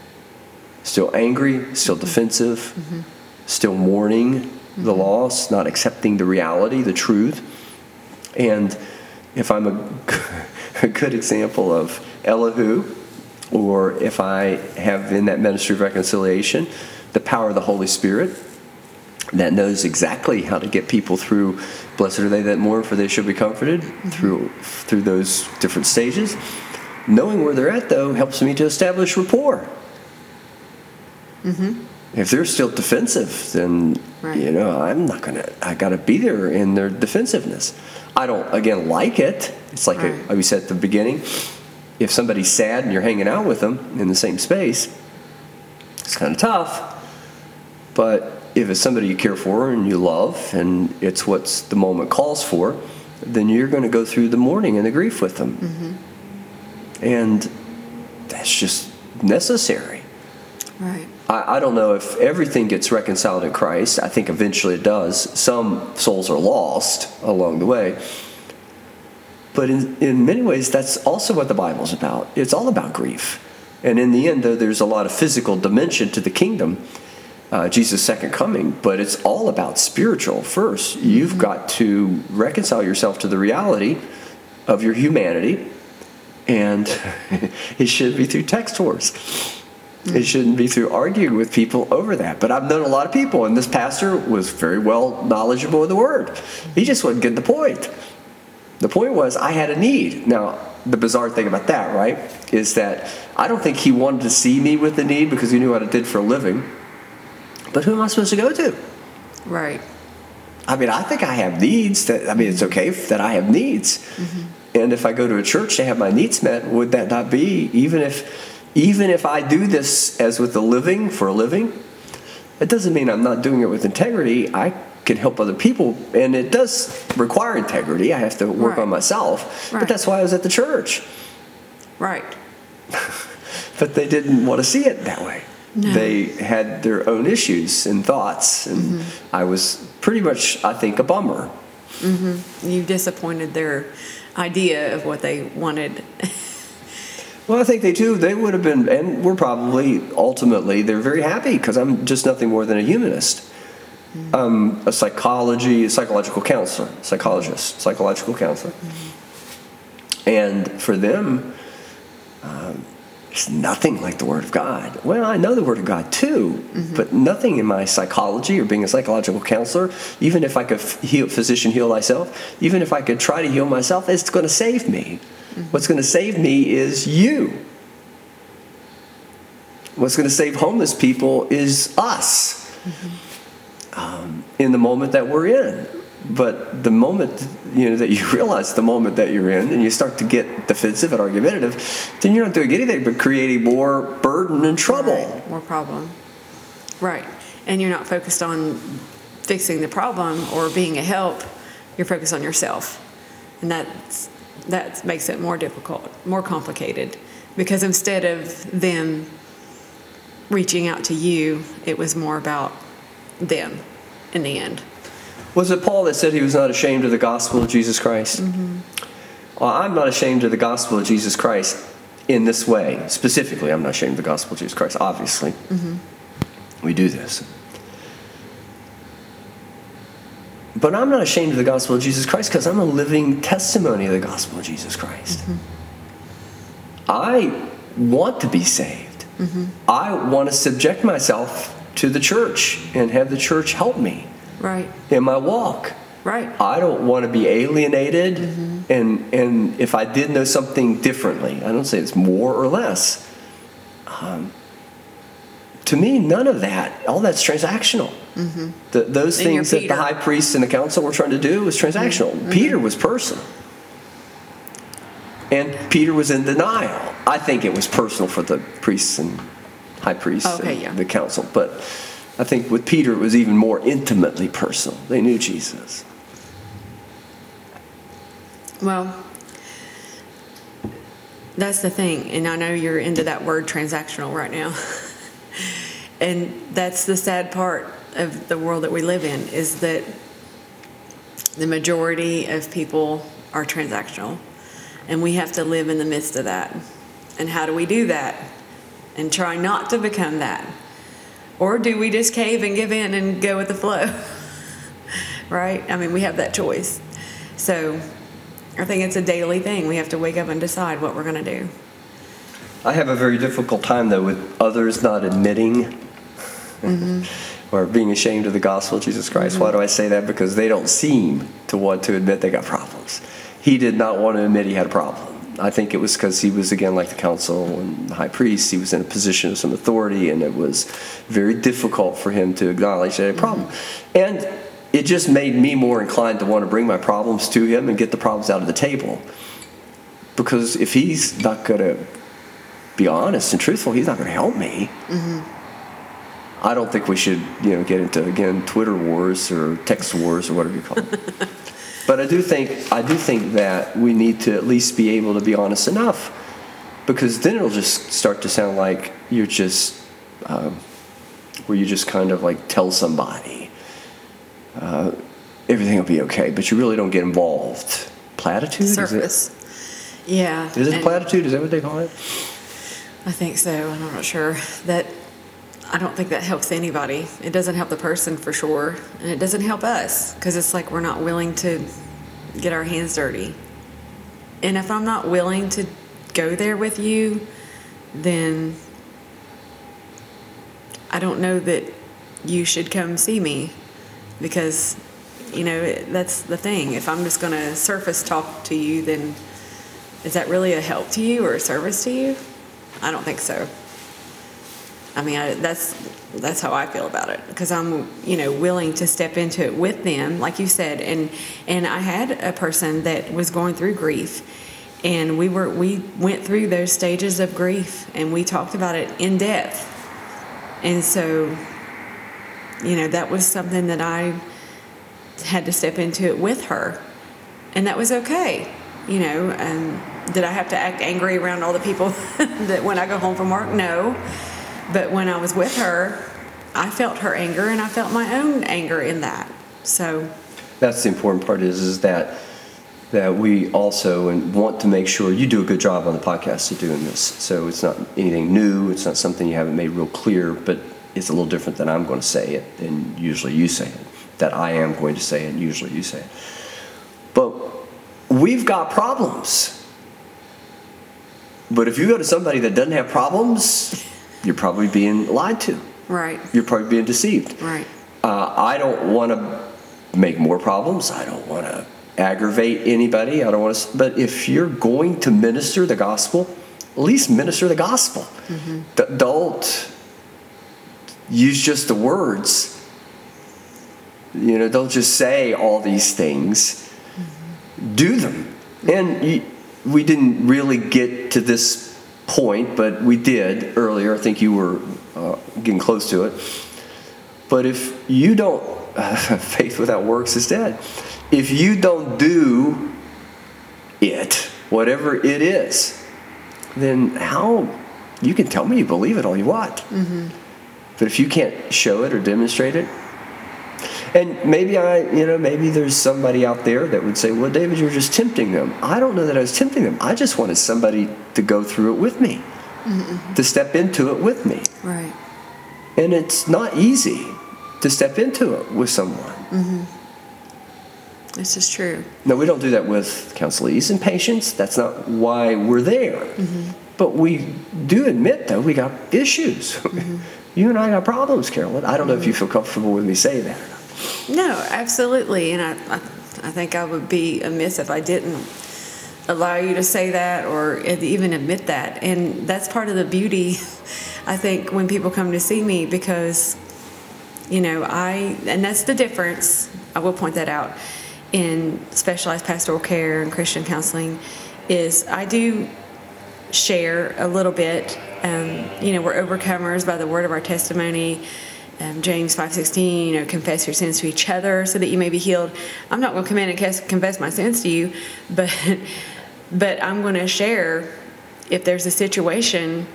Speaker 1: Still angry, still mm-hmm. defensive, mm-hmm. still mourning the loss, not accepting the reality, the truth. And if I'm a, a good example of Elihu, or if I have in that ministry of reconciliation the power of the Holy Spirit that knows exactly how to get people through blessed are they that mourn for they shall be comforted through through those different stages. Knowing where they're at though helps me to establish rapport. Mm-hmm. If they're still defensive then
Speaker 2: Right.
Speaker 1: you know i'm not gonna i gotta be there in their defensiveness. I don't again like it. It's like, a, like we said at the beginning if somebody's sad and you're hanging out with them in the same space it's kind of tough but if it's somebody you care for and you love and it's what the moment calls for, then you're going to go through the mourning and the grief with them. Mm-hmm. And that's just necessary.
Speaker 2: Right.
Speaker 1: I, I don't know if everything gets reconciled in Christ. I think eventually it does. Some souls are lost along the way. But in, in many ways, that's also what the Bible's about. It's all about grief. And in the end, though, there's a lot of physical dimension to the kingdom, uh, Jesus' second coming, but it's all about spiritual first. You've got to reconcile yourself to the reality of your humanity, and it should be through text wars. It shouldn't be through arguing with people over that. But I've known a lot of people, and this pastor was very well knowledgeable of the word. He just wasn't getting the point. The point was, I had a need. Now, the bizarre thing about that, right, is that I don't think he wanted to see me with the need because he knew what I did for a living. But who am I supposed to go to?
Speaker 2: Right.
Speaker 1: I mean, I think I have needs. That I mean, it's okay that I have needs. Mm-hmm. And if I go to a church to have my needs met, would that not be even if even if I do this as with a living for a living? It doesn't mean I'm not doing it with integrity. I can help other people, and it does require integrity. I have to work
Speaker 2: Right.
Speaker 1: on myself.
Speaker 2: Right.
Speaker 1: But that's why I was at the church.
Speaker 2: Right.
Speaker 1: But they didn't want to see it that way.
Speaker 2: No.
Speaker 1: They had their own issues and thoughts, and I was pretty much, I think, a bummer.
Speaker 2: You disappointed their idea of what they wanted.
Speaker 1: Well, I think they too. They would have been, and we're probably ultimately they're very happy because I'm just nothing more than a humanist, um, a psychology, a psychological counselor, psychologist, psychological counselor, and for them, um, it's nothing like the Word of God. Well, I know the Word of God too, mm-hmm. but nothing in my psychology or being a psychological counselor, even if I could heal, physician heal myself, even if I could try to heal myself, it's going to save me. Mm-hmm. What's going to save me is you. What's going to save homeless people is us. Mm-hmm. um, in the moment that we're in. But the moment you know that you realize the moment that you're in, and you start to get defensive and argumentative, then you're not doing anything but creating more burden and trouble.
Speaker 2: Right, more problem. Right. And you're not focused on fixing the problem or being a help. You're focused on yourself, and that's that makes it more difficult, more complicated, because instead of them reaching out to you, it was more about them in the end.
Speaker 1: Was it Paul that said he was not ashamed of the gospel of Jesus Christ? Mm-hmm. Well, I'm not ashamed of the gospel of Jesus Christ in this way. Specifically, I'm not ashamed of the gospel of Jesus Christ, obviously. Mm-hmm. We do this. But I'm not ashamed of the gospel of Jesus Christ because I'm a living testimony of the gospel of Jesus Christ. Mm-hmm. I want to be saved. I want to subject myself to the church and have the church help me
Speaker 2: Right.
Speaker 1: in my walk.
Speaker 2: Right.
Speaker 1: I don't want to be alienated, mm-hmm. and and if I did know something differently, I don't say it's more or less. Um, to me, none of that, all that's transactional. Mm-hmm. The, those
Speaker 2: And
Speaker 1: things that the high priest and the council were trying to do was transactional. Mm-hmm. Peter was personal, and Peter was in denial. I think it was personal for the priests and high priests
Speaker 2: Okay,
Speaker 1: and
Speaker 2: yeah.
Speaker 1: the council, but I think with Peter it was even more intimately personal. They knew Jesus.
Speaker 2: Well, that's the thing, and I know you're into that word transactional right now. and that's the sad part of the world that we live in is that the majority of people are transactional, and we have to live in the midst of that. And how do we do that? And try not to become that. Or do we just cave and give in and go with the flow? right? I mean, we have that choice. So I think it's a daily thing. We have to wake up and decide what we're going to do.
Speaker 1: I have a very difficult time though with others not admitting mm-hmm. or being ashamed of the gospel of Jesus Christ. Mm-hmm. Why do I say that? Because they don't seem to want to admit they got problems. He did not want to admit he had a problem. I think it was because he was again like the council and the high priest. He was in a position of some authority, and it was very difficult for him to acknowledge that he had a mm-hmm. problem. And it just made me more inclined to want to bring my problems to him and get the problems out of the table. Because if he's not going to be honest and truthful, he's not going to help me. Mm-hmm. I don't think we should, you know, get into again Twitter wars or text wars or whatever you call it. but I do think I do think that we need to at least be able to be honest enough, because then it'll just start to sound like you're just um, where you just kind of like tell somebody uh, everything will be okay, but you really don't get involved. Platitude Is it-
Speaker 2: Yeah.
Speaker 1: Is it platitude? Is that what they call it?
Speaker 2: I think so. and I'm not sure. That I don't think that helps anybody. It doesn't help the person for sure, and it doesn't help us because it's like we're not willing to get our hands dirty. And if I'm not willing to go there with you, then I don't know that you should come see me because you know that's the thing. If I'm just going to surface talk to you, then is that really a help to you or a service to you? I don't think so. I mean, I, that's that's how I feel about it because I'm, you know, willing to step into it with them, like you said, and and I had a person that was going through grief, and we were we went through those stages of grief, and we talked about it in depth, and so, you know, that was something that I had to step into it with her, and that was okay. You know, um, did I have to act angry around all the people that when I go home from work? No. But when I was with her, I felt her anger and I felt my own anger in that. So,
Speaker 1: That's the important part is is that that we also and want to make sure you do a good job on the podcast of doing this. So it's not anything new. It's not something you haven't made real clear, but it's a little different than I'm going to say it and usually you say it. That I am going to say it and usually you say it. But we've got problems. But if you go to somebody that doesn't have problems, you're probably being lied to.
Speaker 2: right,
Speaker 1: You're probably being deceived.
Speaker 2: right,
Speaker 1: Uh, I don't want to make more problems. I don't want to aggravate anybody. I don't want to. But if you're going to minister the gospel, at least minister the gospel. D- don't use just the words You know, don't just say all these things, do them. And you, we didn't really get to this point, but we did earlier. I think you were uh, getting close to it. But if you don't, uh, faith without works is dead. If you don't do it, whatever it is, then how you can tell me you believe it all you want. Mm-hmm. But if you can't show it or demonstrate it, and maybe I, you know, maybe there's somebody out there that would say, well, David, you're just tempting them. I don't know that I was tempting them. I just wanted somebody to go through it with me, mm-hmm. to step into it with me.
Speaker 2: Right.
Speaker 1: And it's not easy to step into it with someone.
Speaker 2: Mm-hmm. This is true.
Speaker 1: No, we don't do that with counselees and patients. That's not why we're there. Mm-hmm. But we do admit, though, we got issues. You and I got problems, Carolyn. I don't know if you feel comfortable with me saying that.
Speaker 2: No, absolutely. And I, I, I think I would be amiss if I didn't allow you to say that or even admit that. And that's part of the beauty, I think, when people come to see me because, you know, I, and that's the difference, I will point that out, in specialized pastoral care and Christian counseling, is I do share a little bit. Um, you know, we're overcomers by the word of our testimony um, James 5.16, you know, confess your sins to each other so that you may be healed. I'm not going to come in and confess my sins to you, but, but I'm going to share if there's a situation,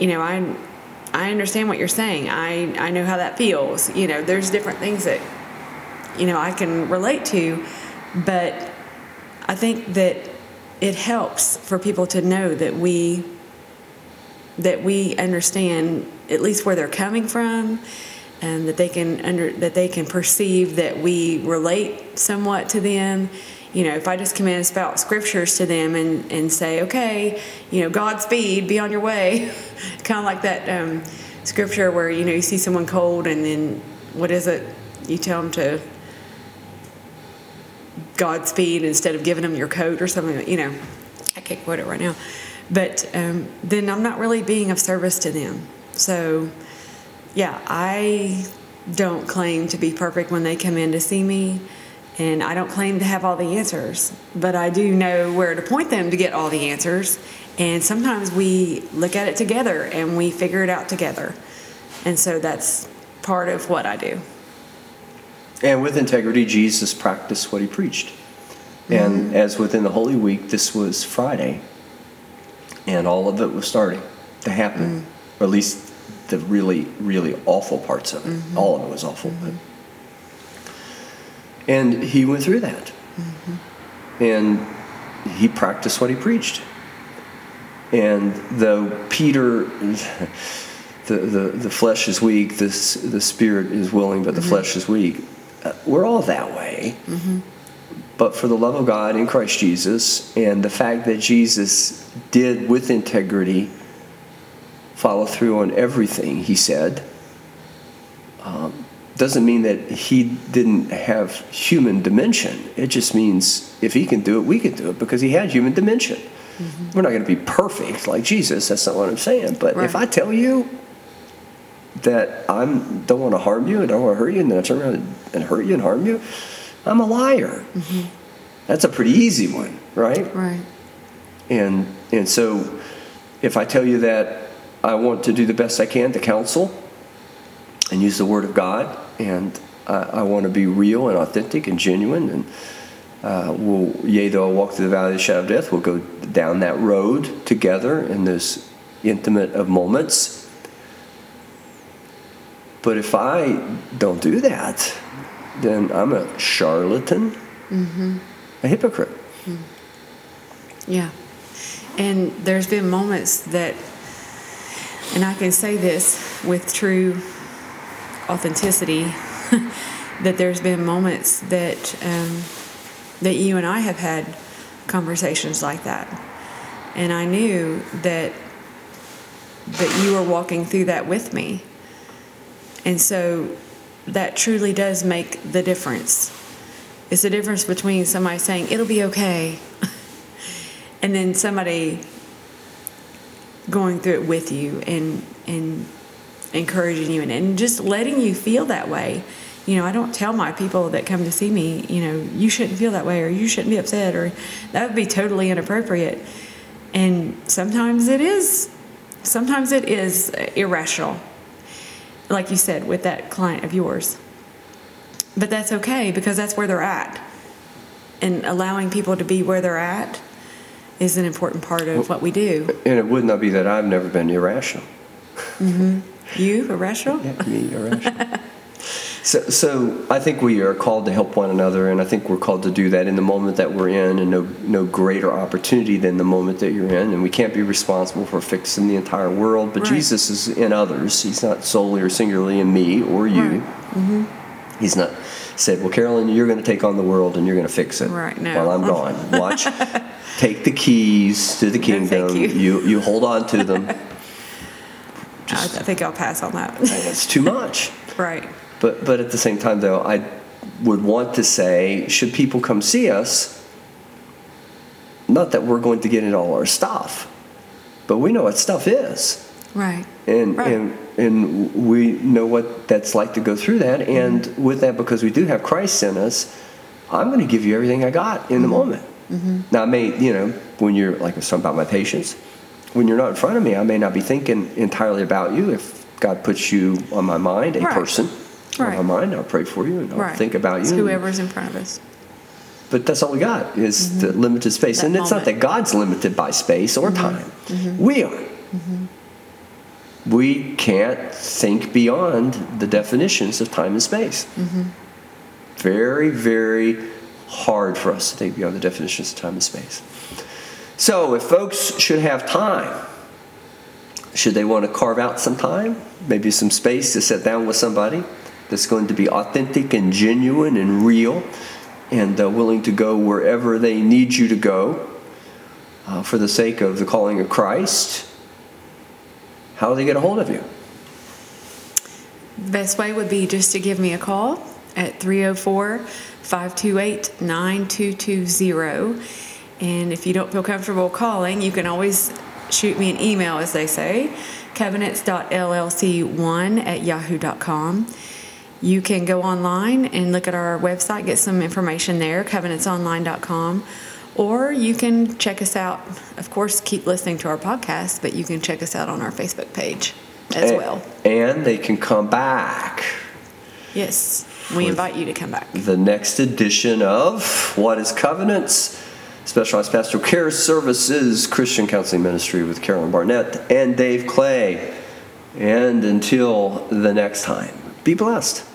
Speaker 2: you know, I, I understand what you're saying. I, I know how that feels. You know, there's different things that, you know, I can relate to, but I think that it helps for people to know that we that we understand at least where they're coming from and that they can under that they can perceive that we relate somewhat to them. You know if i just come in and spout scriptures to them and, and say okay you know godspeed be on your way kind of like that um, scripture where you know you see someone cold and then what is it? You tell them to godspeed instead of giving them your coat or something you know i can't quote it right now but um, then i'm not really being of service to them so, yeah, I don't claim to be perfect when they come in to see me, and I don't claim to have all the answers, but I do know where to point them to get all the answers. And sometimes we look at it together and we figure it out together. And so that's part of what I do.
Speaker 1: And with integrity, Jesus practiced what he preached. And mm-hmm. as within the Holy Week, this was Friday, and all of it was starting to happen, mm-hmm. or at least the really, really awful parts of it. Mm-hmm. All of it was awful. Mm-hmm. And he went through that. Mm-hmm. And he practiced what he preached. And though Peter, the, the, the flesh is weak, the, the spirit is willing, but the mm-hmm. flesh is weak, uh, we're all that way. Mm-hmm. But for the love of God in Christ Jesus and the fact that Jesus did with integrity follow through on everything he said. Um, doesn't mean that he didn't have human dimension. It just means if he can do it, we can do it because he had human dimension. Mm-hmm. We're not going to be perfect like Jesus. That's not what I'm saying. But right. if I tell you that I don't want to harm you and I don't want to hurt you, and then I turn around and hurt you and harm you, I'm a liar. Mm-hmm. That's a pretty easy one, right?
Speaker 2: Right.
Speaker 1: And and so if I tell you that I want to do the best I can to counsel and use the Word of God, and I, I want to be real and authentic and genuine. And uh, we'll, yea, though I walk through the valley of the shadow of death, we'll go down that road together in this intimate of moments. But if I don't do that, then I'm a charlatan, mm-hmm. a hypocrite. Mm.
Speaker 2: Yeah. And there's been moments that and I can say this with true authenticity that there's been moments that um, that you and I have had conversations like that, and I knew that that you were walking through that with me, and so that truly does make the difference. It's the difference between somebody saying it'll be okay, and then somebody going through it with you and and encouraging you and, and just letting you feel that way. You know, I don't tell my people that come to see me, you know, you shouldn't feel that way or you shouldn't be upset or that would be totally inappropriate. And sometimes it is, sometimes it is irrational, like you said, with that client of yours. But that's okay because that's where they're at. And allowing people to be where they're at is an important part of what we do.
Speaker 1: And it would not be that I've never been irrational. Mm-hmm.
Speaker 2: You, irrational?
Speaker 1: Yeah, me, irrational. so, so I think we are called to help one another, and I think we're called to do that in the moment that we're in, and no, no greater opportunity than the moment that you're in. And we can't be responsible for fixing the entire world, but
Speaker 2: Right.
Speaker 1: Jesus is in others. He's not solely or singularly in me or you.
Speaker 2: Right. Mm-hmm.
Speaker 1: He's not said, "Well, Carolyn, you're going to take on the world and you're going to fix it
Speaker 2: Right, no.
Speaker 1: while I'm gone. Watch, take the keys to the
Speaker 2: No,
Speaker 1: kingdom.
Speaker 2: thank you.
Speaker 1: you you hold on to them.
Speaker 2: I, I think I'll pass on that.
Speaker 1: It's too much."
Speaker 2: right.
Speaker 1: But but at the same time, though, I would want to say, should people come see us, not that we're going to get into all our stuff, but we know what stuff is,
Speaker 2: Right.
Speaker 1: and
Speaker 2: Right.
Speaker 1: and and we know what that's like to go through that. And
Speaker 2: Mm-hmm.
Speaker 1: with that, because we do have Christ in us, I'm going to give you everything I got in
Speaker 2: Mm-hmm.
Speaker 1: the moment. Now, I may, you know, when you're like I was talking about my patients, when you're not in front of me, I may not be thinking entirely about you. If God puts you on my mind, a
Speaker 2: Right.
Speaker 1: person on
Speaker 2: Right.
Speaker 1: my mind, I'll pray for you and I'll
Speaker 2: Right.
Speaker 1: think about
Speaker 2: It's
Speaker 1: you.
Speaker 2: whoever's in front of us.
Speaker 1: But that's all we got is the limited space.
Speaker 2: Mm-hmm. That
Speaker 1: and it's not
Speaker 2: moment. Mm-hmm.
Speaker 1: that God's limited by space or time. We are. We can't think beyond the definitions of time and space.
Speaker 2: Mm-hmm.
Speaker 1: Very, very hard for us to think beyond the definitions of time and space. So, if folks should have time, should they want to carve out some time, maybe some space to sit down with somebody that's going to be authentic and genuine and real and uh, willing to go wherever they need you to go uh, for the sake of the calling of Christ, how do they get a hold of you?
Speaker 2: Best way would be just to give me a call at 304 528 9220. And if you don't feel comfortable calling, you can always shoot me an email, as they say, covenants.llc1 at yahoo.com. You can go online and look at our website, get some information there, covenantsonline.com. Or you can check us out. Of course, keep listening to our podcast, but you can check us out on our Facebook page as
Speaker 1: A-
Speaker 2: well.
Speaker 1: And they can come back.
Speaker 2: Yes, we invite you to come back.
Speaker 1: The next edition of What is Covenants? Specialized Pastoral Care Services, Christian Counseling Ministry with Carolyn Barnett and Dave Clay. And until the next time, be blessed.